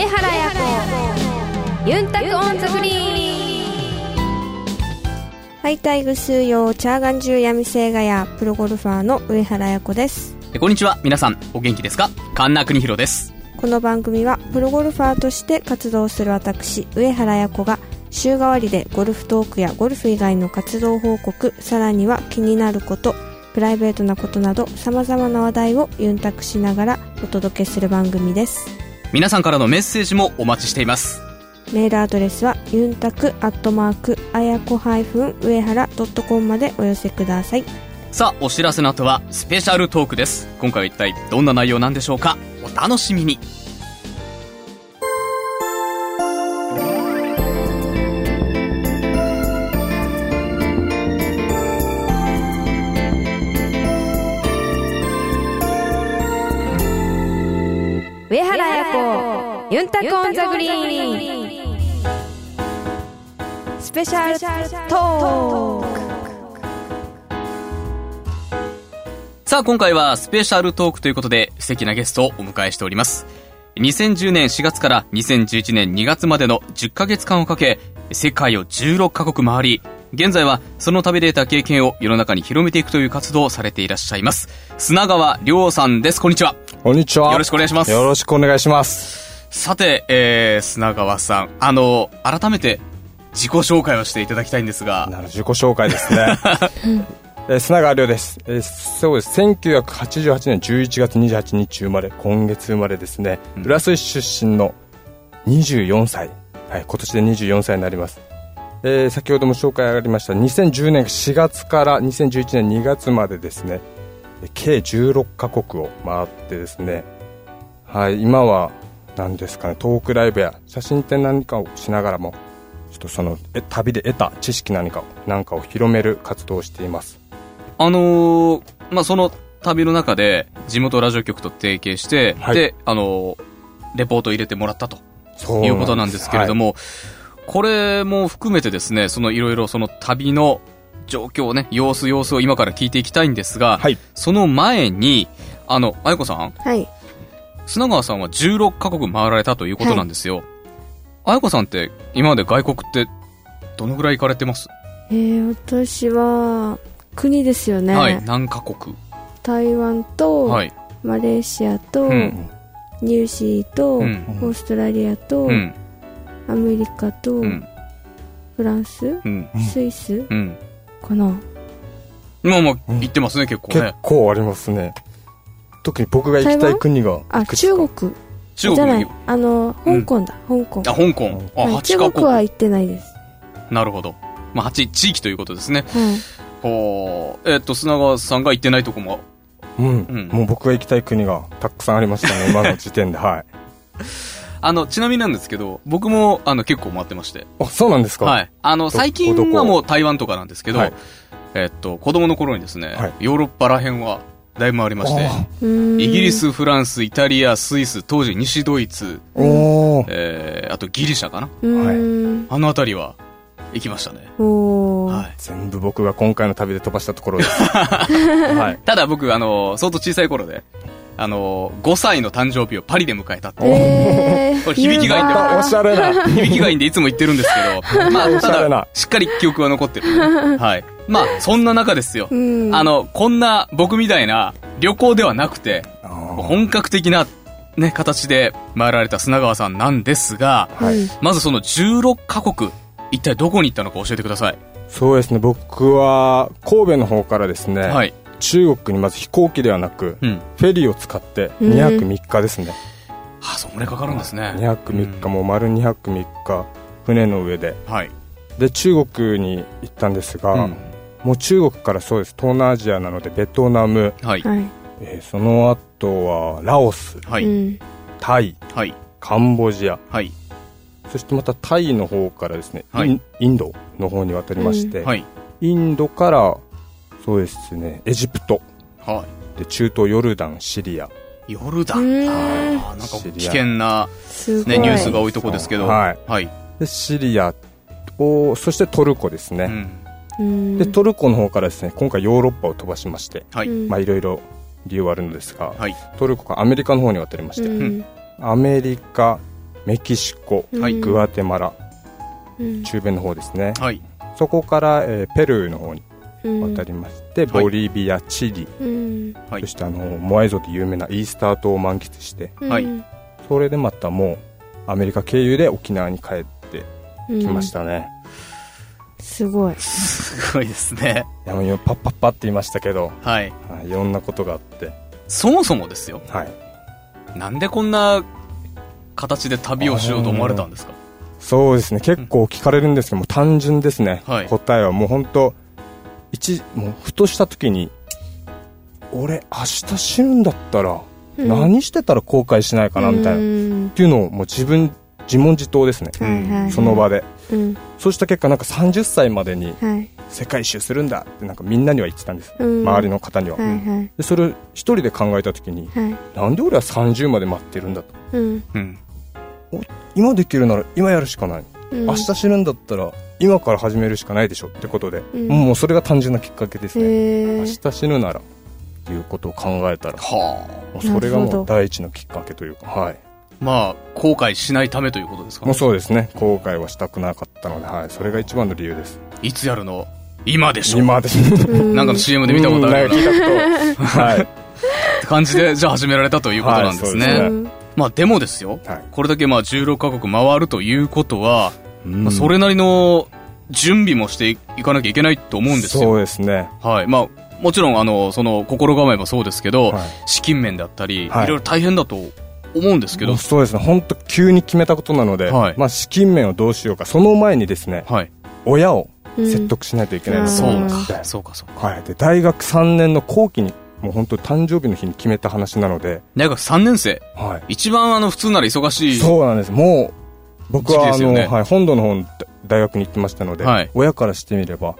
上原彩子。ユンタク on the green はいたいぐすーよーちゃーがんじゅーやみせーがやープロゴルファーの上原彩子です。こんにちは。皆さんお元気ですか？神田邦弘です。この番組はプロゴルファーとして活動する私上原彩子が週替わりでゴルフトークやゴルフ以外の活動報告さらには気になることプライベートなことなどさまざまな話題をユンタクしながらお届けする番組です皆さんからのメッセージもお待ちしています。メールアドレスはユンタクアットマークあやこ上原 .com までお寄せください。さあお知らせの後はスペシャルトークです。今回は一体どんな内容なんでしょうか？お楽しみに原彩子ユンタクオンザグリーン。スペシャルトーク。さあ今回はスペシャルトークということで素敵なゲストをお迎えしております。2010年4月から2011年2月までの10ヶ月間をかけ世界を16カ国回り現在はその旅で得た経験を世の中に広めていくという活動をされていらっしゃいます。砂川亮さんです。こんにちは。こんにちは。よろしくお願いしますよろしくお願いします。さて、えー、砂川さんあの改めて自己紹介をしていただきたいんですがなる自己紹介ですね。えー砂川亮です、えーそうです。1988年11月28日生まれ、今月生まれですね。うん浦添市出身の24歳。はい、今年で24歳になります。えー先ほども紹介ありました2010年4月から2011年2月までですねえー計16カ国を回ってですねはい今は何ですかねトークライブや写真展何かをしながらもちょっとそのえ旅で得た知識何かをなんかを広める活動をしています。あのーまあ、その旅の中で地元ラジオ局と提携して、はい。で、あのーレポートを入れてもらったと。いうことなんですけれども、も、これも含めてですね、そのいろいろその旅の状況ね、様子様子を今から聞いていきたいんですが、はいその前に、あの、あやこさん、はい砂川さんは16カ国回られたということなんですよ。あやこさんって今まで外国ってどのぐらい行かれてます、えー、私は国ですよね、はい、何カ国？台湾と、はい。マレーシアと、うんニュージーと、うん。オーストラリアと、うん。アメリカと、うん。フランス、うん。スイスうん。かな。まあまあ、うん。行ってますね、結構結ね。構ありますね。特に僕が行きたい国があ中国。中国じゃない。に。あの香港だ、香港。あ、香港。あ、はい。8カ中国は国。行ってないです、なるほど。まあ、8地域ということですね。はい、ほう。えっと、砂川さんが行ってないとこも。うん、うん。もう僕が行きたい国がたくさんありましたね今の時点で。はい あの、ちなみになんですけど、僕も、あの、結構回ってまして。あそうなんですかはい。あの、ど最近はもう台湾とかなんですけど、はいえっと、子供の頃にですね、はいヨーロッパら辺は、だいぶ回りまして、イギリス、フランス、イタリア、スイス、当時西ドイツ、えー、あとギリシャかなうーん、あの辺りは、行きましたね。はい。全部僕が今回の旅で飛ばしたところです。はい。ただ僕、あの、相当小さい頃で、あの、5歳の誕生日をパリで迎えたっていう。えー、これ響きがいいんだよまたおしゃれな。響きがいいんでいつも言ってるんですけど、まあ、おしたゃれだな、しっかり記憶は残ってる、ね。はい。まあ、そんな中ですよ。うんあの、こんな僕みたいな旅行ではなくて、本格的な、ね、形で回られた砂川さんなんですが、はいまずその16カ国、一体どこに行ったのか教えてください。そうですね、僕は神戸の方からですね、はい。中国にまず飛行機ではなく、うん。フェリーを使ってうん2泊3日ですね。あ、そんぐらいかかるんですね。2泊3日、うんもう丸2泊3日、船の上で。はい。で、中国に行ったんですが、うんもう中国からそうです、東南アジアなのでベトナム、はい。はい、えーその後はラオス、はい。うんタイ、はい。カンボジア、はい。そしてまたタイの方からですね、はいインインドの方に渡りまして、はい。インドからそうですねエジプトはで中東ヨルダンシリアい。ヨルダン。あーなんか危険な、ね、ニュースが多いとこですけど。はい。はい。でシリアをそしてトルコですね、うん。うんでトルコの方からですね今回ヨーロッパを飛ばしましてはい。うんまあいろいろ理由はあるのですが、はい。トルコからアメリカの方に渡りまして、うんアメリカメキシコ、はいグアテマラうん中米の方ですねはい。そこから、えーペルーの方にうん渡りまして、はい。ボリビアチリ、そしてあのモアイ像で有名なイースター島を満喫してそれでまたもうアメリカ経由で沖縄に帰ってきましたね、すごい。すごいですね。いやもう今パッパッパって言いましたけど、はい。はい、いろんなことがあって。そもそもですよ。はい。なんでこんな形で旅をしようと思われたんですか？そうですね。結構聞かれるんですけども単純ですね、はい。答えはもう本当一もうふとした時に俺明日死ぬんだったらうん。何してたら後悔しないかなみたいな、っうん。ていうのをもう自分自問自答ですね、はいはい。はいその場で。うん。そうした結果なんか30歳までにはい。世界一周するんだってなんかみんなには言ってたんです、うん。周りの方には、はいはい。でそれを一人で考えた時にはい。なんで俺は30まで待ってるんだと。うん。うん。今できるなら今やるしかない、うん。明日死ぬんだったら今から始めるしかないでしょってことで、うん。もうそれが単純なきっかけですね、明日死ぬならっていうことを考えたらはあ。それがもう第一のきっかけというかはい。まあ、後悔しないためということですか？もうそうですね。後悔はしたくなかったので、はい、それが一番の理由です。いつやるの？今でしょ。今ですうん。なんかの CM で見たことあるような。はい。って感じで、じゃあ始められたということなんですね。はいですうん。まあでもですよ。はい。これだけまあ16カ国回るということは、うんまあそれなりの準備もしていかなきゃいけないと思うんですそうよ。ですね。はい。まあ、もちろんあの、その心構えもそうですけど、はい。資金面であったり、はい。いろいろ大変だと思うんですけど。そうですね。本当急に決めたことなので、はい。まあ、資金面をどうしようか。その前にですねはい。親を説得しないといけないので、そううん。か。そうか、そうか。はい、で大学3年の後期にもう本当誕生日の日に決めた話なので、大学3年生。はい、一番あの、普通なら忙しい。そうなんです。もう僕はあの、はい、本土の方の大学に行ってましたので、はい。親からしてみれば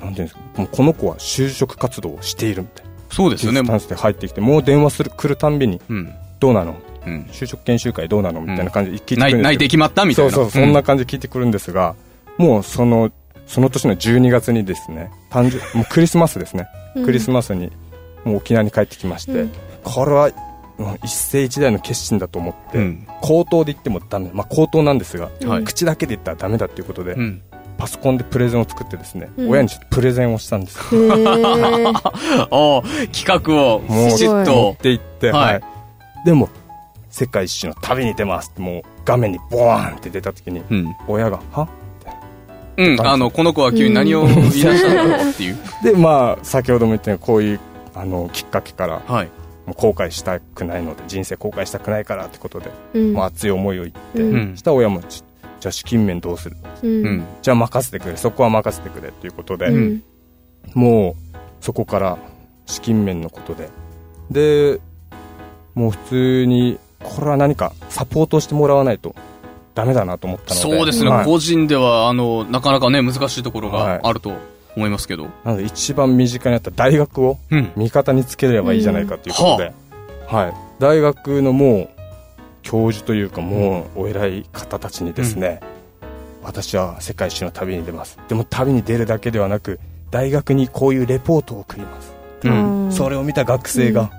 なんていうんですかもうこの子は就職活動をしているみたいなそうですよね。ス。タンスで入ってきてもう電話する来るたんびにうん。どうなの？うん。就職研修会どうなの？みたいな感じで聞いてくるん内ですけど内定決まったみたいな。そうそうそんな感じで聞いてくるんですが、もうそのその年の12月にですね誕生もうクリスマスですね、うん。クリスマスにもう沖縄に帰ってきまして、うん。これはうん一世一代の決心だと思って、うん。口頭で言ってもダメまあ口頭なんですが、はい口だけで言ったらダメだっていうことで、うん。パソコンでプレゼンを作ってですね、うん親にちょっとプレゼンをしたんですへえああ、企画をもうきちっと持っ。て行って、はいはいでも世界一周の旅に出ますってもう画面にボーンって出た時にうん。親が「は？うん。あの、この子は急に何を言い出したのかっていう。でまあ先ほども言ったようにこういうあのきっかけからはい。もう後悔したくないので人生後悔したくないからってことで、うん。まあ、熱い思いを言って、うん。うんした親もちじゃあ資金面どうする？うん。うん。じゃあ任せてくれそこは任せてくれっていうことで、うん。もうそこから資金面のことででもう普通にこれは何かサポートしてもらわないとダメだなと思ったのでそうですね、はい。個人では、あの、なかなかね、難しいところはい。があると思いますけど。なので一番身近にあった大学をうん。味方につければいいじゃないかということで、はい、大学のもう教授というかもうお偉い方たちにですね、私は世界一周の旅に出ます。でも旅に出るだけではなく大学にこういうレポートを送ります、うん。うん。それを見た学生が、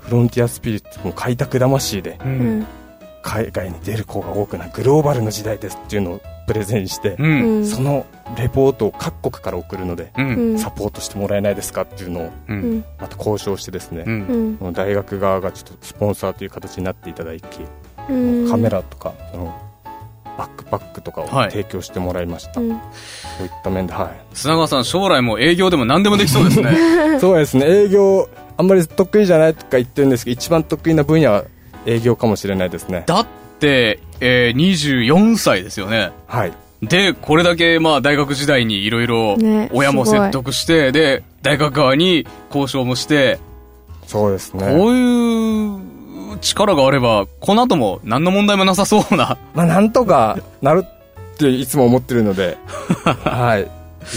フロンティアスピリッツも開拓魂でう。うん。ん海外に出る子が多くなグローバルの時代ですっていうのをプレゼンして、う。うん。んそのレポートを各国から送るので、う。うん。んサポートしてもらえないですかっていうのをまた交渉してですね、うん。大学側がちょっとスポンサーという形になっていただき、うん。カメラとかそのバックパックとかをはい。提供してもらいました、うん。そういった面では砂川さん、将来も営業でも何でもできそうですね。い そうですね。営業あんまり得意じゃないとか言ってるんですけど一番得意な分野は営業かもしれないですね。だって、えー、24歳ですよね。はいで、これだけ、まあ、大学時代にいろいろね、親も説得して、で、大学側に交渉もして、そうですねこういう力があれば、この後も何の問題もなさそうな。まあなんとかなるっていつも思ってるので はいい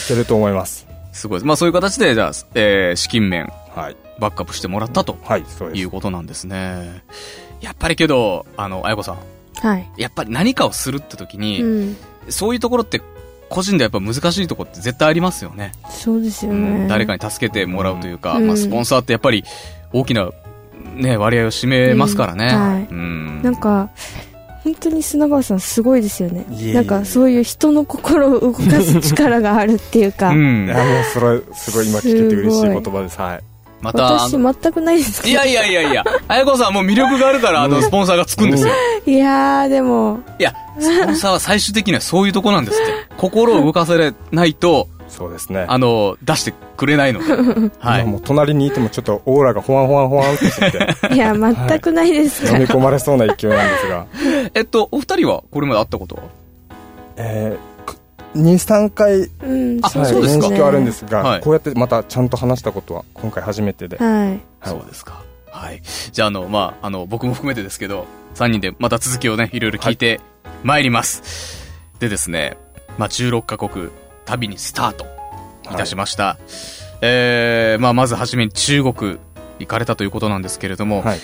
けると思いますすごいです。まあ、そういう形で、じゃあ、えー、資金面、はいバックアップしてもらったとはいそうですいうことなんですね。やっぱりけど、あの、あやこさん、はい。やっぱり何かをするって時に、うん。そういうところって、個人でやっぱ難しいところって絶対ありますよね。そうですようん。ね誰かに助けてもらうというか、うん。まあ、スポンサーってやっぱり大きな、ね、割合を占めますからね。うん。はい。うん。なんか本当に砂川さんすごいですよね。いえいえ。なんかそういう人の心を動かす力があるっていうか、う んいやもうそれすごい今聞けて嬉しい言葉です。はいまたあ私の全くないですけどいやいやいやいや綾子さんもう魅力があるからあのスポンサーがつくんですよ。いやーでも。いやスポンサーは最終的にはそういうとこなんですって。心を動かされないとそうですね。あの出してくれないので。はい。今もう隣にいてもちょっとオーラがほわんほわんほわんってして。ていや全くないですから、飲み込まれそうな勢いなんですが。えっとお二人はこれまで会ったことは？えー、23回うん。あはいそうですか。面識はあるんですが、はい。こうやってまたちゃんと話したことは今回初めてで、はい。はい。そうですか。はい。じゃあ、あの、まあ、あの、僕も含めてですけど、3人でまた続きをね、いろいろ聞いてまい。ります。でですね、まあ、16カ国、旅にスタートいたしました。えー、まあ、まずはじめに中国行かれたということなんですけれども、はい。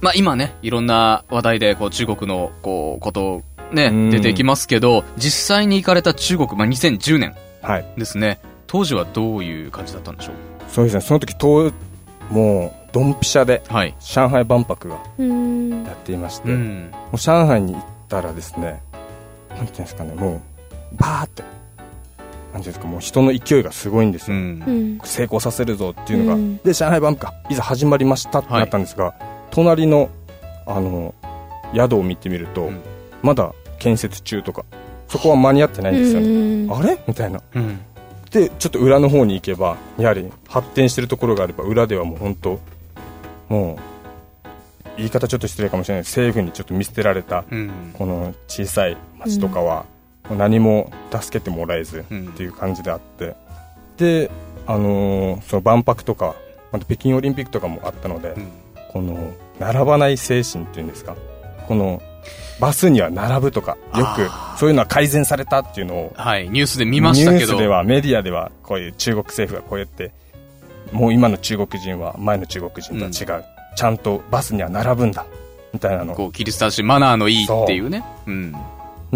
まあ、今ね、いろんな話題で、こう、中国の、こう、ことねうん、出てきますけど、実際に行かれた中国、まあ、2010年はい、ですね、当時はどういう感じだったんでしょう？そうですね。その時ともうドンピシャではい。上海万博がうん。やっていまして、もう上海に行ったらですねなんていうんですかねもうバーってなんていうんですかもう人の勢いがすごいんですよ、成功させるぞっていうのが、うん。で上海万博がいざ始まりましたってなったんですが、隣のあの宿を見てみると、うんまだ建設中とかそこは間に合ってないんですよね、うん。あれ？みたいな。うん。でちょっと裏の方に行けばやはり発展してるところがあれば裏ではもう本当もう言い方ちょっと失礼かもしれない。政府にちょっと見捨てられたうん。この小さい町とかは、もう何も助けてもらえずっていう感じであって、で、あのーその万博とかまた北京オリンピックとかもあったので、うん。この並ばない精神っていうんですかこのバスには並ぶとかよくそういうのは改善されたっていうのをはい、ニュースで見ましたけど。ニュースではメディアではこういう中国政府がこうやってもう今の中国人は前の中国人とは違う、ちゃんとバスには並ぶんだみたいなのこう、キリストしマナーのいいっていうね。うん。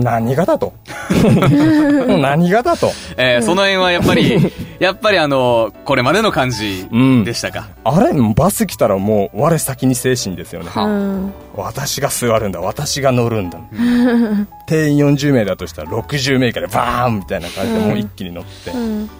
何がだと。何がだと。えーその辺はやっぱり、やっぱりあの、これまでの感じうん。でしたか？あれバス来たらもう我先に精神ですよね。うん。私が座るんだ私が乗るんだ、定員40名だとしたら60名以下でバーンみたいな感じでもう一気に乗って、うん。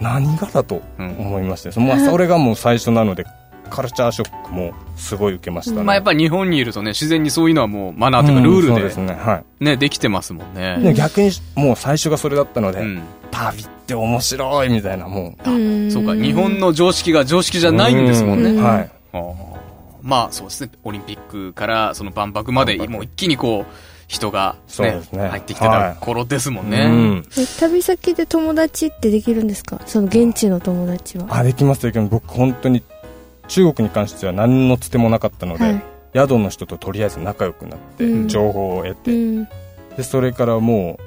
何がだとうん。思いまして、そまあ、それがもう最初なのでカルチャーショックもすごい受けましたね、まあやっぱり日本にいるとね、自然にそういうのはもうマナーというかルールでですね。はね、できてますもんい、ね。で逆にもう最初がそれだったので、うん。旅って面白いみたいなもう。うん。そうか、日本の常識が常識じゃないんですもんね。うん。はい。まあそうですね、オリンピックからその万博まで、もう一気にこう、人がねね。入ってきてた頃ですもんね。うん。え旅先で友達ってできるんですか？その現地の友達は。あできますできます。僕本当に中国に関しては何のつてもなかったので、はい。宿の人ととりあえず仲良くなって、うん。情報を得て、うん。でそれからも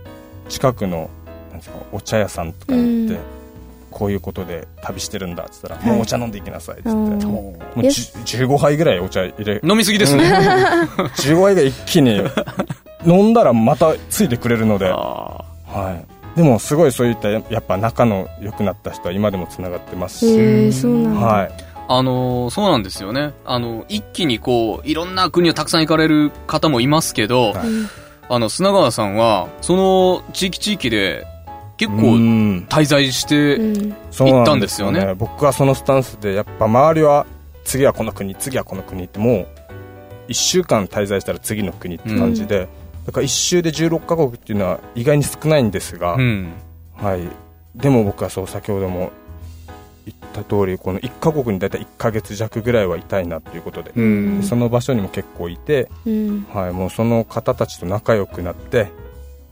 う近くのなんですかお茶屋さんとかに行って、うん。こういうことで旅してるんだっつったら、はい。もうお茶飲んでいきなさいっつって、うんもうよじ15杯ぐらいお茶入れ飲みすぎですね。15杯が一気に飲んだらまたついてくれるので、はあい、でもすごいそういったやっぱ仲の良くなった人は今でもつながってますし、へえそうなんだ。はい、あのーそうなんですよね。あの、一気にこう、いろんな国をたくさん行かれる方もいますけど、はい。うんあの、砂川さんは、その地域地域で結う構ん。滞在して、行ったんですよね。僕はそのスタンスでやっぱ周りは次はこの国次はこの国ってもう1週間滞在したら次の国って感じで、だから1周で16カ国っていうのは意外に少ないんですが、うん。はい、でも僕はそう先ほども言った通りこの1カ国に大体1ヶ月弱ぐらいはいたいなということで,、うん。でその場所にも結構いて、うん。はい、もうその方たちと仲良くなって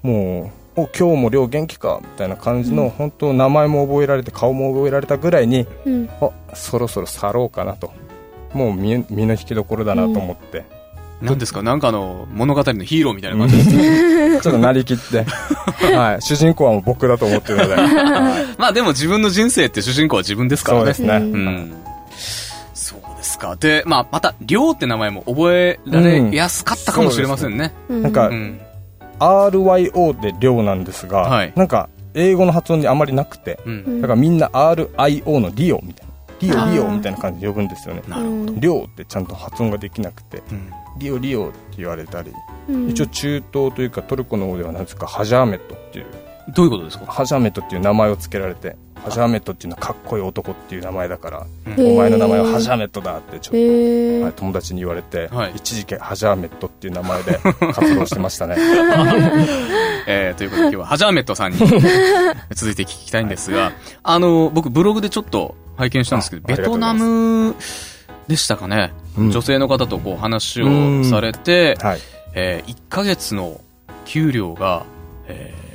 もうお今日も亮元気かみたいな感じの、うん。本当名前も覚えられて顔も覚えられたぐらいにうん。あそろそろ去ろうかなと。もう身身の引きどころだなと思って、何ですか？なんかあの、物語のヒーローみたいな感じですね。ちょっとなりきって、はい、主人公はもう僕だと思ってるので、は いまあでも自分の人生って主人公は自分ですからね。そうですね、うんうん。そうですか。で、まあ、また、りょうって名前も覚えられやすかったかもしれませんね。うんなんかうん。RYO で量なんですが、はいなんか英語の発音にあまりなくてうん。だからみんな RIO のリオみたいリオリオみたいな感じで呼ぶんですよね。なるほど。うんリオってちゃんと発音ができなくてうん。リオリオって言われたり、うん。一応中東というかトルコの方では何ですかハジャーメットっていうどういうことですか？ハジャーメットっていう名前を付けられてハジャーメットっていうのはかっこいい男っていう名前だから、お前の名前はハジャーメットだってちょっと、はい友達に言われて、はい。一時期ハジャーメットっていう名前で 活動してましたね。えーということで今日はハジャーメットさんに 続いて聞きたいんですが、あの、僕ブログでちょっト拝見したんですけど、ベトナムでしたかね、うん。女性の方とこう話をされて、はい。えー、1ヶ月の給料が、えー、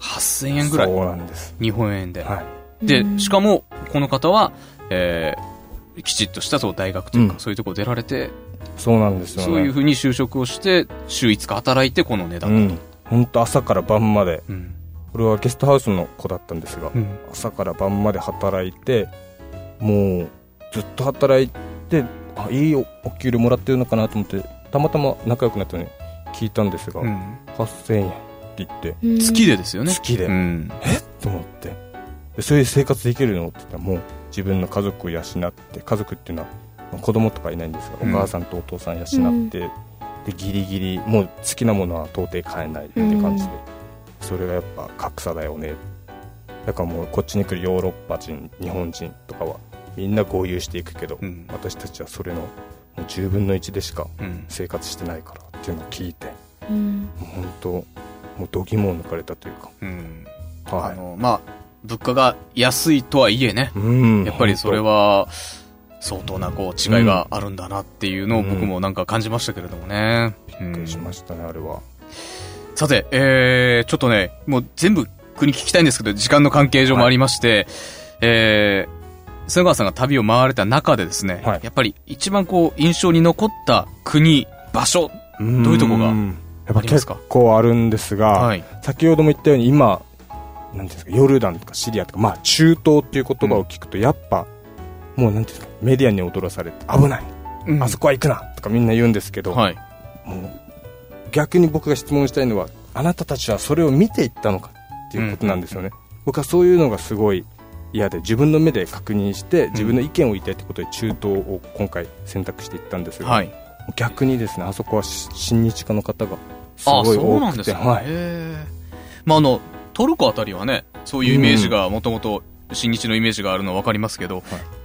8000円ぐらい。そうなんです日本円で。はいで、しかも、この方は、えー、きちっとしたそう大学というか、うんそういうところ出られて、そうなんですよねそういうふうに就職をして、週5日働いてこの値う段だと。ん本当朝から晩までうん。俺はゲストハウスの子だったんですが、うん。朝から晩まで働いてもうずっと働いてあいいおお給料もらってるのかなと思ってたまたま仲良くなったのに聞いたんですが、うん。8000円って言ってうん。月でですよね。月で、うん。と思って。でそれで生活できるのって言ったらもう自分の家族を養って家族っていうのはまあ子供とかいないんですが、うん。お母さんとお父さん養って、でギリギリもう好きなものは到底買えないって感じで、それがやっぱ格差だよね。だからもうこっちに来るヨーロッパ人日本人とかはみんな合流していくけど、うん。私たちはそれのもう10分の1でしかうん。生活してないからっていうのを聞いて。うん。もう本当もう度肝を抜かれたというか。うん。はい。あの、まあ、物価が安いとはいえね、うん。やっぱりそれは、相当なこう違いがあるんだなっていうのをうん。僕もなんか感じましたけれどもね。びっくりしましたね、あれは。さて、えー、ちょっとね、もう全部国聞きたいんですけど、時間の関係上もありまして、えー、瀬川さんが旅を回られた中でですね、はい。やっぱり一番こう印象に残った国、場所、どういうとこがやっぱ結構あるんですが、はい。先ほども言ったように今なんていうんですかヨルダンとかシリアとか、まあ、中東っていう言葉を聞くとやっぱ、もうなんていうんですかメディアに踊らされて危ない、うん。あそこは行くなとかみんな言うんですけど、はい。もう逆に僕が質問したいのはあなたたちはそれを見ていったのかっていうことなんですよね、僕はそういうのがすごい嫌で自分の目で確認して自分の意見を言いたいってことで中東を今回選択していったんですが、はい。逆にですねあそこはし親日家の方がすあ、ごいそうな多くて、んですか。はい、まあ、あの、トルコあたりはね、そういうイメージがもともと、新日のイメージがあるのはわかりますけど、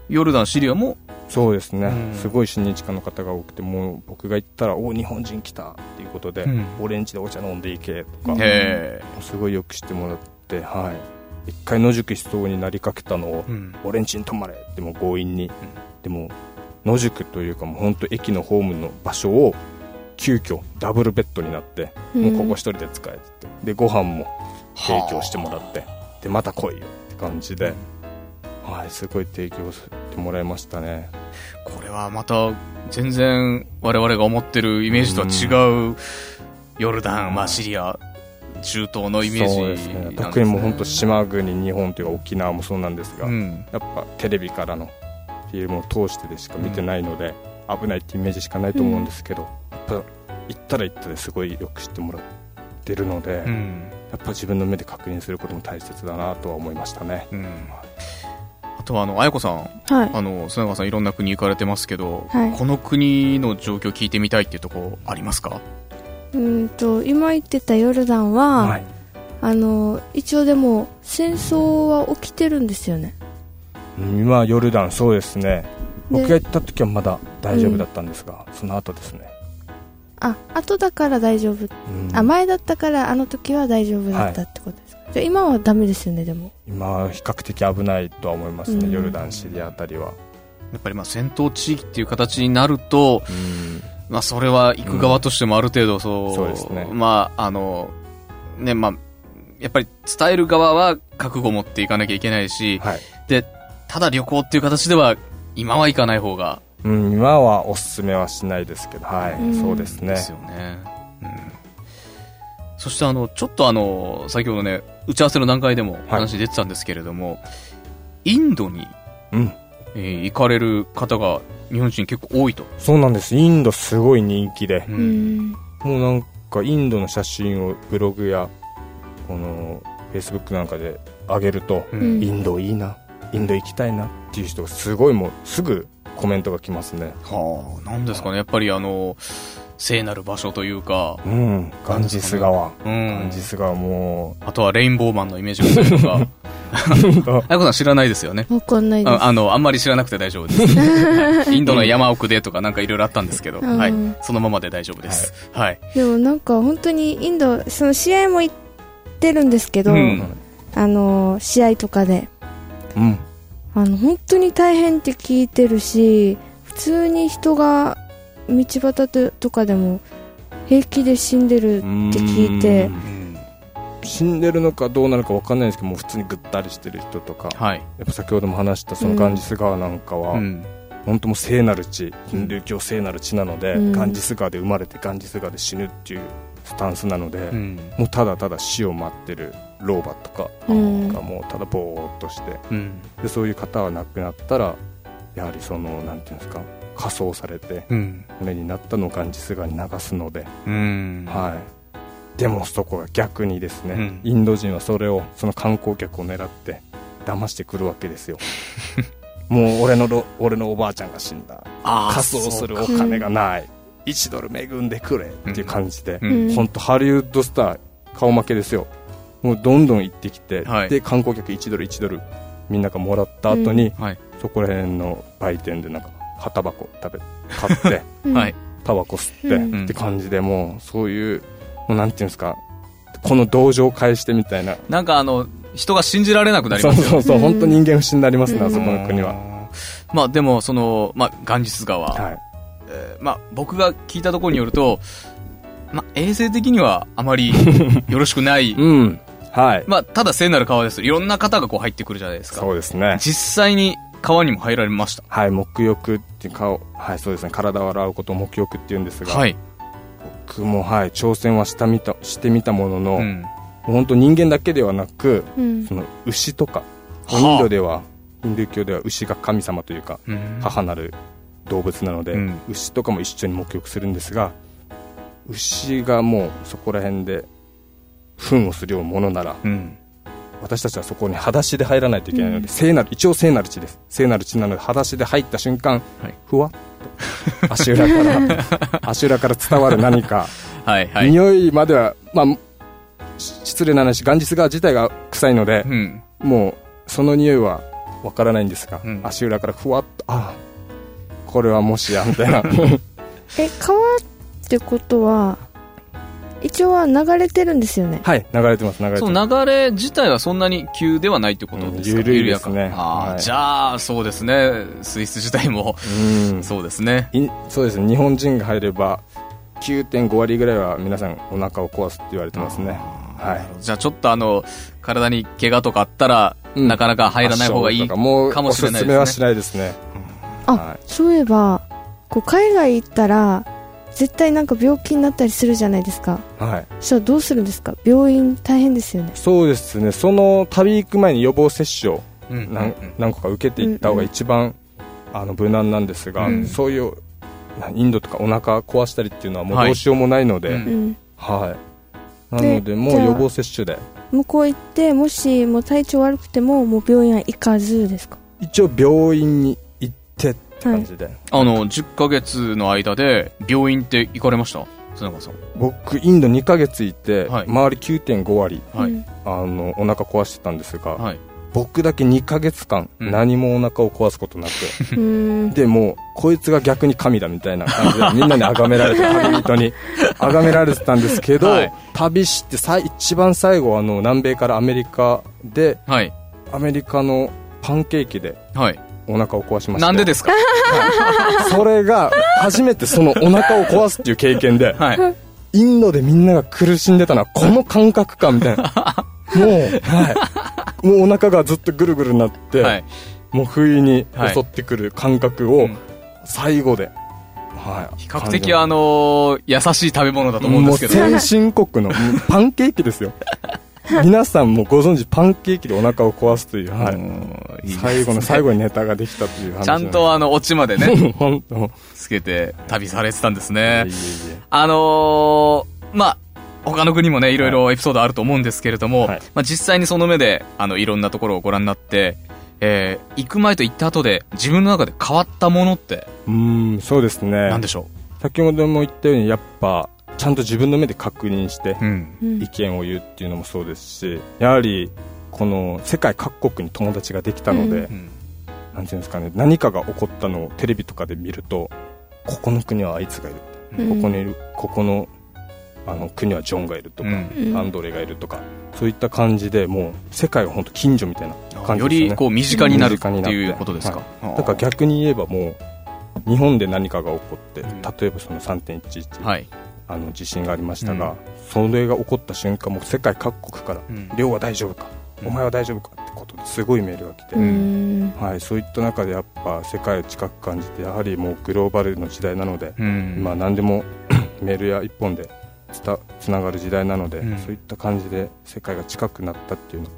ヨルダン、シリアも、そうですね、うん。すごい親日家の方が多くてもう僕が行ったら「お日本人来た」っていうことで、うん。オレンジでお茶飲んでいけとか、へすごいよくしてもらってはい。一回野宿しそうになりかけたのをーうん。俺んちに泊まれってもう強引に、でも野宿というかもう本当駅のホームの場所を急遽ダブルベッドになって、もうここ一人で使えって。でご飯も提供してもらって。でまた来いよって感じで、はいすごい提供してもらいましたね。これはまた、全然、我々が思ってるイメージとは違う、ヨルダン、まあ、シリア、中東のイメージそうですね。ね。特にもう本当島国日本というか沖縄もそうなんですが、うん。やっぱテレビからのフィルムを通してでしか見てないので、危ないってイメージしかないと思うんですけど、やっぱ行ったら行ったですごいよく知ってもらってるので、うん。やっぱ自分の目で確認することも大切だなとは思いましたね。うん。あとは、あの、あやこさん、はい。あの、砂川さんいろんな国行かれてますけど、はい。この国の状況聞いてみたいっていうところありますか？うんと今言ってたヨルダンは、はい。あの一応でも戦争は起きてるんですよね。今ヨルダンそうですね。で僕が行った時はまだ大丈夫だったんですが、その後ですね、あ後だから大丈夫、うん。あ前だったからあの時は大丈夫だったってことですか、じゃあ今はダメですよねでも。今は比較的危ないとは思いますね、うん。ヨルダンシリアあたりは、やっぱりまあ戦闘地域っていう形になると、うん。まあそれは行く側としてもある程度そう、そうですね。まああの、ね、まあ、やっぱり伝える側は覚悟を持っていかなきゃいけないし、はい。で、ただ旅行っていう形では今は行かない方がうん、今はおすすめはしないですけど、はい、うんそうですね。ですよね。うん。そしてあの、ちょっとあの、先ほどね、打ち合わせの段階でも話出てたんですけれども、インドに、うん、えー行かれる方が日本人結構多いと。そうなんです。インドすごい人気で、ううんんもうなんかインドの写真をブログや、この、フェイスブックなんかで上げると、インドいいな、インド行きたいなっていう人がすごいもうすぐコメントが来ますねはあ、なんですかね。やっぱりあの、聖なる場所というか、うんガンジス川うガンんジ。ス川もあとはレインボーマンのイメージが強いとか。あやこさん知らないですよね。わかんないです。ああの、あんまり知らなくて大丈夫です。インドの山奥でとかなんかいろいろあったんですけど、うんはい。そのままで大丈夫です。はい。でもなんか本当にインド、その試合も行ってるんですけど、うんあの、試合とかで、うんあの、本当に大変って聞いてるし、普通に人が道端ととかでも平気で死んでるって聞いてう、ん死んでるのかどうなのか分かんないんですけどもう普通にぐったりしてる人とかはい。やっぱ先ほども話したそのガンジス川なんかは、うん。本当もう聖なる地ヒンドゥー教聖なる地なので、うんガンジス川で生まれてガンジス川で死ぬっていうスタンスなので、うん。もうただただ死を待ってる老婆とかもうただぼーっとしてうん。でそういう方は亡くなったらやはりそのなんていうんですか火葬されてうん。骨になったのをガンジス川に流すので、うん。はい、でもそこが逆にですね、うん。インド人はそれをその観光客を狙って騙してくるわけですよ。もう俺のろ俺のおばあちゃんが死んだ。仮装するお金がない、1ドル恵んでくれっていう感じで、うん。うん。本当ハリウッドスター顔負けですよもうどんどん行ってきて、はいで観光客1ドル1ドルみんながもらった後に、はい。そこら辺の売店でなんか葉タバコ食べ買って うんはい。タバコ吸って、うんって感じでもうそういうもうなんていうんですかこの同情を返してみたいななんかあの、人が信じられなくなりそうますよそうそう、うん本当人間不信になりますね、うんあそこの国は、まあでも、その、まあ、ガンジス川。はいえーまあ、僕が聞いたところによると、まあ、衛生的にはあまりよろしくない。うんはいまあ、ただ聖なる川です。いろんな方がこう入ってくるじゃないですか。そうですね実際に川にも入られました。はい沐浴っていう顔はいそうですね体を洗うことを沐浴っていうんですが、はい。僕もはい挑戦はしたみたしてみたものの、もうん。う本当人間だけではなくうんその牛とかはあインドではヒンドゥー教では牛が神様というかうん母なる動物なので、うん牛とかも一緒に沐浴するんですが牛がもうそこら辺で糞をするようなものならうん。私たちはそこに裸足で入らないといけないので、うん。聖なる一応聖なる地です。聖なる地なので裸足で入った瞬間、はい。ふわっと。足裏から 足裏から伝わる何か、はい、はい。匂いまではまあし失礼な話ガンジス川自体が臭いのでう、ん。もうその匂いはわからないんですが、うん。足裏からふわっとあこれはもしやみたいな。え、川ってことは、一応は流れてるんですよね。はい流れてます流れてそます。の流れ自体はそんなに急ではないってことですか、うん緩いですね。緩やか。ああ、はい。じゃあ、そうですね。水質自体も、うん。そうですね。いそうですね。日本人が入れば9.5割ぐらいは皆さんお腹を壊すって言われてますね。はい。じゃあちょっとあの、体に怪我とかあったら、うん。なかなか入らない方がいいかもしれないですね。おすすめはしないですね。あはそういえば、こう海外行ったら、絶対なんか病気になったりするじゃないですか。い、はい、そしたらどうするんですか？病院大変ですよね。そうですね。その旅行く前に予防接種をうん何,、何個か受けていった方が一番、あの無難なんですが、うんそういうなインドとかお腹壊したりっていうのはもうはいどうしようもないので、うはい。うん。なのでもう予防接種で。向こう行って、もしもう体調悪くても、もう病院は行かずですか？一応病院に感じで、あの、10ヶ月の間で、病院って行かれました？砂川さん。僕インド2ヶ月いて、はい周り9.5割はい。うんあのお腹壊してたんですが、はい。僕だけ2ヶ月間うん何もお腹を壊すことなく、うん。でもうこいつが逆に神だみたいな感じで みんなに崇められて旅人に崇められてたんですけど、はい旅してさ一番最後あの南米からアメリカではい。アメリカのパンケーキではい。お腹を壊しましたなんでですか？それが初めてそのお腹を壊すっていう経験ではい。インドでみんなが苦しんでたのはこの感覚かみたいな。もう、はい、もうお腹がずっとぐるぐるなって、はい。もう不意にはい襲ってくる感覚をうん最後で、はい、比較的あのー優しい食べ物だと思うんですけど。先進国のパンケーキですよ。皆さんもご存知パンケーキでお腹を壊すという、はい。うんいいね。最後の最後にネタができたという話ちゃんとあの、オチまでね、本当。つけて旅されてたんですね。いえい。えいあのー、まあ、他の国もね、い。ろいろエピソードあると思うんですけれども、はい。まあ実際にその目で、あの、いろんなところをご覧になって、えー行く前と行った後で自分の中で変わったものってうんそうですね。何でしょ先ほども言ったようにやっぱちゃんと自分の目で確認して意見を言うっていうのもそうですしやはりこの世界各国に友達ができたので、ううん。なんていうんですかね何かが起こったのをテレビとかで見るとここの国はあいつがいる、うん。ここにいるここのあの国はジョンがいるとか、アンドレがいるとかそういった感じでもう世界が本当近所みたいな感じよですよね。りこう身近になるっていうことですか、あーだから逆に言えばもう日本で何かが起こって、うん。例えばその3.11、はい、あの地震がありましたが、うん。それが起こった瞬間もう世界各国からうん「亮は大丈夫か、うんお前は大丈夫か?」ってことですごいメールが来て、うん。はい、そういった中でやっぱ世界を近く感じてやはりもうグローバルの時代なので、うん。今何でも メールや一本でつたつながる時代なので、うん。そういった感じで世界が近くなったっていうの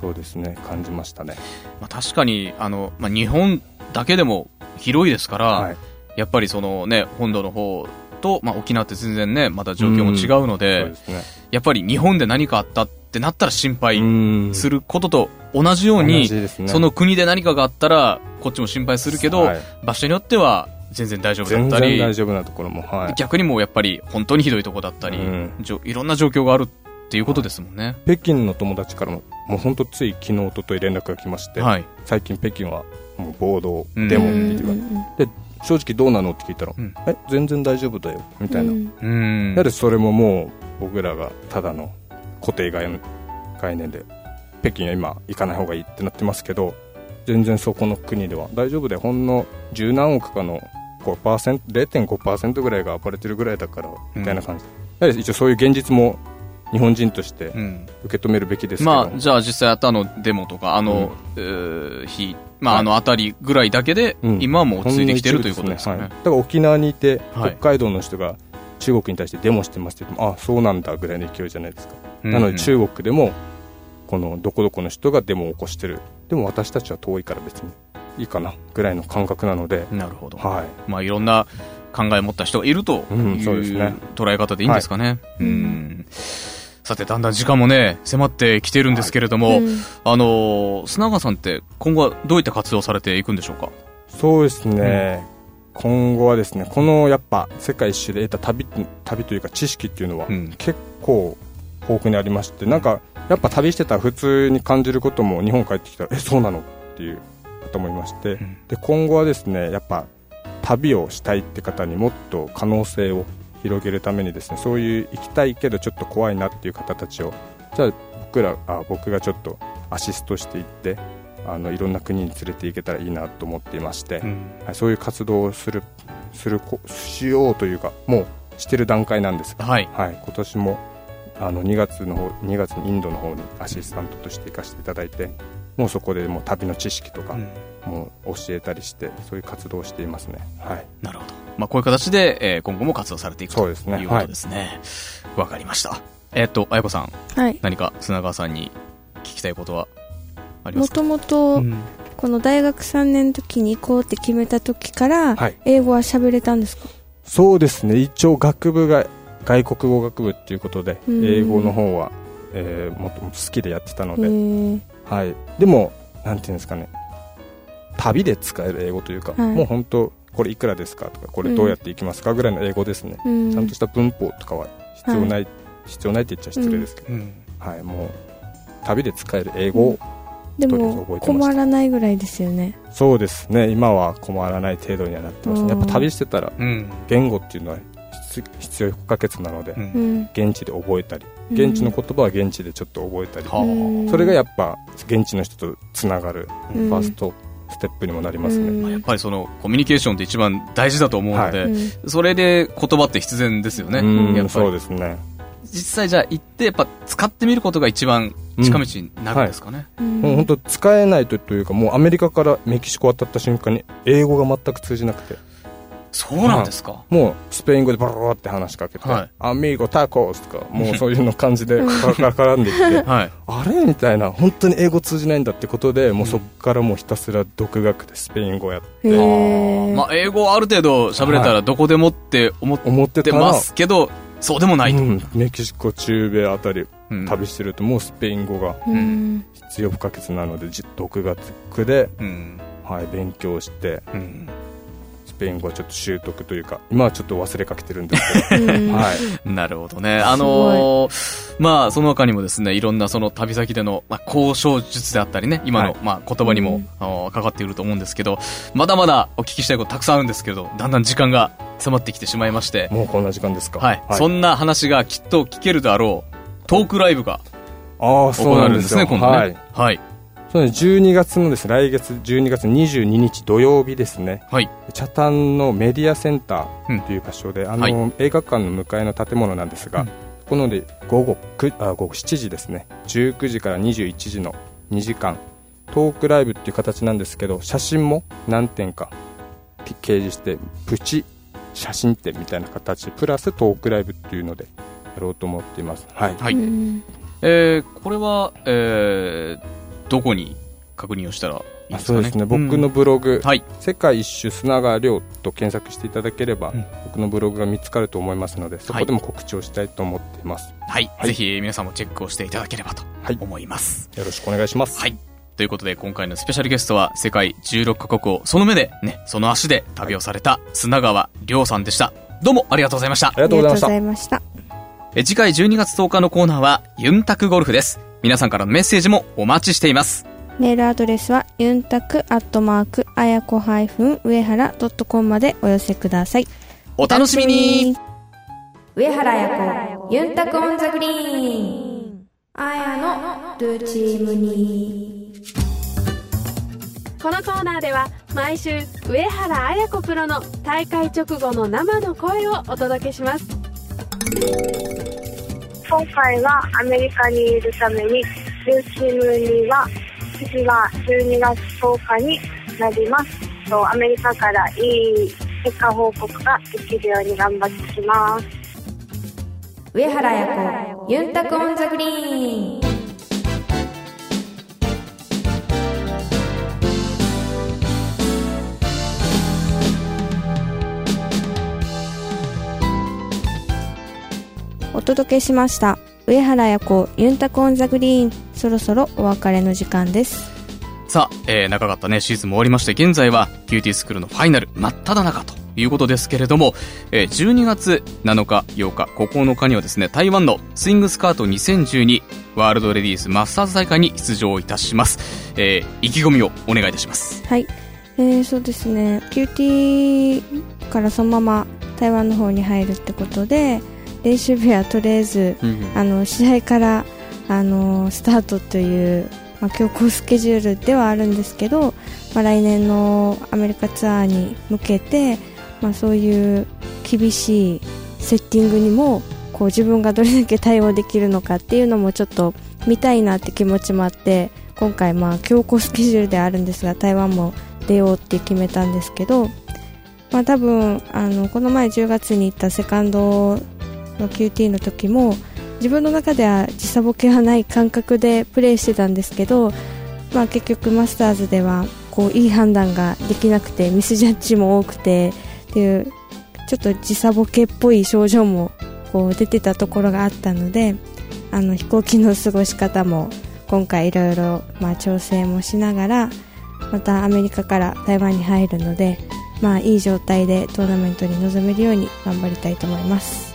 そうですね感じましたね。まあ、確かにあの、まあ、日本だけでも広いですから、はい。やっぱりそのね本土の方と、まあ、沖縄って全然ねまた状況も違うのそうで、ですね。やっぱり日本で何かあったってなったら心配うん。することと同じよう同に、ね。その国で何かがあったらこっちも心配するけど、はい。場所によっては全然大丈夫だ全ったり然大丈夫なところもはい。逆にもうやっぱり本当にひどいとこだったり、うん。いろんな状況があるっていうことですもんね。北京の友達からももう本当つい昨日ととい連絡が来まして、はい、最近北京はもう暴動うんデモうん。って言って。で正直どうなのって聞いたら、うん。え全然大丈夫だよみたいな、うん。うん。やはりそれももう僕らがただの固定概念概念で北京は今行かない方がいいってなってますけど全然そこの国では大丈夫でほんの十何億かの 5%, 0.5%ぐらいが暴れてるぐらいだからみたいな感じ、やはり一応そういう現実も日本人としてうん。受け止めるべきですけど、まあ、じゃあ実際あったあのデモとか、あの、えー日、まあ、はいあの辺りぐらいだけで、うん。今はもう落ち着いてきてるほんということですかね。はい。だから沖縄にいて、はい。北海道の人が中国に対してデモしてますって言ってもあそうなんだぐらいの勢いじゃないですか、うんなので中国でもこのどこどこの人がデモを起こしてる。でも私たちは遠いから別にいいかなぐらいの感覚なので、なるほど。はい。まあ、いろんな考えを持った人がいるというんそうですうね。捉え方でいいんですかね。い。うん。さて、だんだん時間もね、迫ってきてるんですけれども、うん。あの、砂川さんって今後はどういった活動をされていくんでしょうか？そうですね、今後はですねこのやっぱ世界一周で得た旅旅というか知識っていうのはうん。結構豊富にありましてなんかやっぱ旅してたら普通に感じることも日本帰ってきたらえそうなのっていう方もいまして、ん。で今後はですねやっぱ旅をしたいって方にもっと可能性を広げるためにですねそういう行きたいけどちょっと怖いなっていう方たちをじゃあ僕らあ僕がちょっとアシストしていってあのいろんな国に連れて行けたらいいなと思っていまして、はい、そういう活動をするするこしようというかもうしてる段階なんですが、はい。はい、今年もあの2月の方2月にインドの方にアシスタントとして行かせていただいてもうそこでもう旅の知識とかうん。もう教えたりしてそういう活動をしていますね。はい。なるほど。まあ、こういう形で、えー今後も活動されていくとそうですね。いうことですね。わ、かりました。えっと、あやこさん、はい。何か砂川さんに聞きたいことはもともとうん。この大学3年の時に行こうって決めた時からはい。英語は喋れたんですか？そうですね。一応学部が外国語学部っていうことでうん。英語の方は、えーもともと好きでやってたのへで、ー。はい、でもなんていうんですかね。旅で使える英語というか、はい。もう本当これいくらですかとかこれどうやっていきますかぐらいの英語ですね、うん。ちゃんとした文法とかは必要ない、必要ないって言っちゃ失礼ですけど、うん。はい。もう旅で使える英語を、でとりあえずも困らないぐらいですよね。そうですね。今は困らない程度にはなってますね。やっぱ旅してたらうん。言語っていうのは必必要不可欠なので、うん。うん現地で覚えたり現地の言葉は現地でちょっと覚えたり、はあうん。それがやっぱ現地の人とつながるフうん。ァーストステップにもなりますね、うん。やっぱりそのコミュニケーションって一番大事だと思うので、うん。それで言葉って必然ですよね。そうですね実際じゃあ行ってやっぱ使ってみることが一番近道になるんですかね。うんもう本当使えないとというかもうアメリカからメキシコ渡った瞬間に英語が全く通じなくて。そうなんですか。もうスペイン語でバラバラって話しかけて、はい。アミーゴタコスとかもうそういうの感じでか 絡んできて。はい。あれみたいな本当に英語通じないんだってことでもうそこからもうひたすら独学でスペイン語やって。まあ、英語ある程度喋れたらどこでもって思ってますけど、そうでもないと。うん、メキシコ中米あたりうん。旅してるともうスペイン語がうん。必要不可欠なのでじ独学で、うん。はい、勉強してうん。スペイン語はちょっと習得というか今はちょっと忘れかけてるんですけど、うん。はい、なるほどね。あのーまあ、その他にもですね、いろんなその旅先での、まあ、交渉術であったりね、今の、はい。まあ、言葉にも、あのかかっていると思うんですけど、まだまだお聞きしたいことたくさんあるんですけど、だんだん時間が迫ってきてしまいまして、もうこんな時間ですか。はい。そんな話がきっと聞けるであろう、トークライブがああそう行わなんでよ。れるんですすね、今度はい。ね。はい。そうです12月のです。ね来月12月22日土曜日ですね。はい。北谷のメディアセンターという場所で、あのはい。映画館の向かいの建物なんですが、うん。こので午後9あ午後7時ですね。19時から21時の2時間トークライブっていう形なんですけど写真も何点かピ掲示してプチ写真展みたいな形プラストークライブっていうのでやろうと思っていますはい、はい。うんえー、これは、えー、どこに確認をしたらいいですかね？あそうですね、僕のうんブログ、はい。世界一周砂川亮と検索していただければ、うん僕のブログが見つかると思いますのでそこでも告知をしたいと思っています、はい。はいぜひ皆さんもチェックをしていただければとはい思います。よろしくお願いします、はい。ということで、今回のスペシャルゲストは、世界16カ国をその目で、ね、その足で旅をされた砂川亮さんでした。どうもありがとうございましたあ。りがとうございましたえ次回12月10日のコーナーは、ユンタクゴルフです。皆さんからのメッセージもお待ちしています。メールアドレスはユンタクアットマークあやこハイフン上原ドットコムまでお寄せくださいお楽しみに上原彩子ユンタクオンザグリーンあやのルチームにこのコーナーでは毎週上原綾子プロの大会直後の生の声をお届けします今回はアメリカにいるために、ルーチームには、次は12月10日になります。とアメリカからいい結果報告ができるように頑張ってきます。上原彩子ユンタクオンザグリーン届けしました。上原彩子ユンタクオンザグリーン。そろそろお別れの時間です。さあ、えー、長かったね、シーズンも終わりまして、現在は QT スクールのファイナル真っ只中ということですけれども、えー、12月7日、8日、9日にはですね、台湾のスイングスカート2012ワールドレディースマスターズ大会に出場いたします。えー、意気込みをお願いいたします。はい、えー、そうですね。QT からそのまま台湾の方に入るってことで練習日はとりあえずあの試合からあのスタートという、まあ、強行スケジュールではあるんですけど、まあ、来年のアメリカツアーに向けて、まあ、そういう厳しいセッティングにもこう自分がどれだけ対応できるのかっていうのもちょっと見たいなって気持ちもあって今回まあ強行スケジュールではあるんですが台湾も出ようって決めたんですけど、まあ、多分あのこの前10月に行ったセカンドの QT の時も自分の中では時差ボケはない感覚でプレーしてたんですけど、まあ、結局マスターズではこういい判断ができなくてミスジャッジも多くてっていうちょっと時差ボケっぽい症状もこう出てたところがあったのであの飛行機の過ごし方も今回いろいろ調整もしながらまたアメリカから台湾に入るので、まあ、いい状態でトーナメントに臨めるように頑張りたいと思います、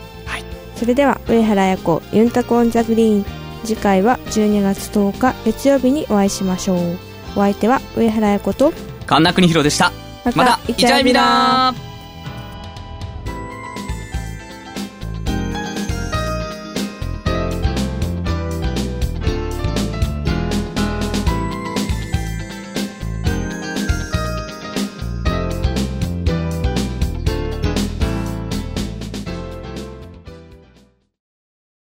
それでは上原彩子ユンタコオンザグリーン。次回は12月10日月曜日にお会いしましょう。お相手は上原彩子と神田邦弘でした。また、イチャイビラー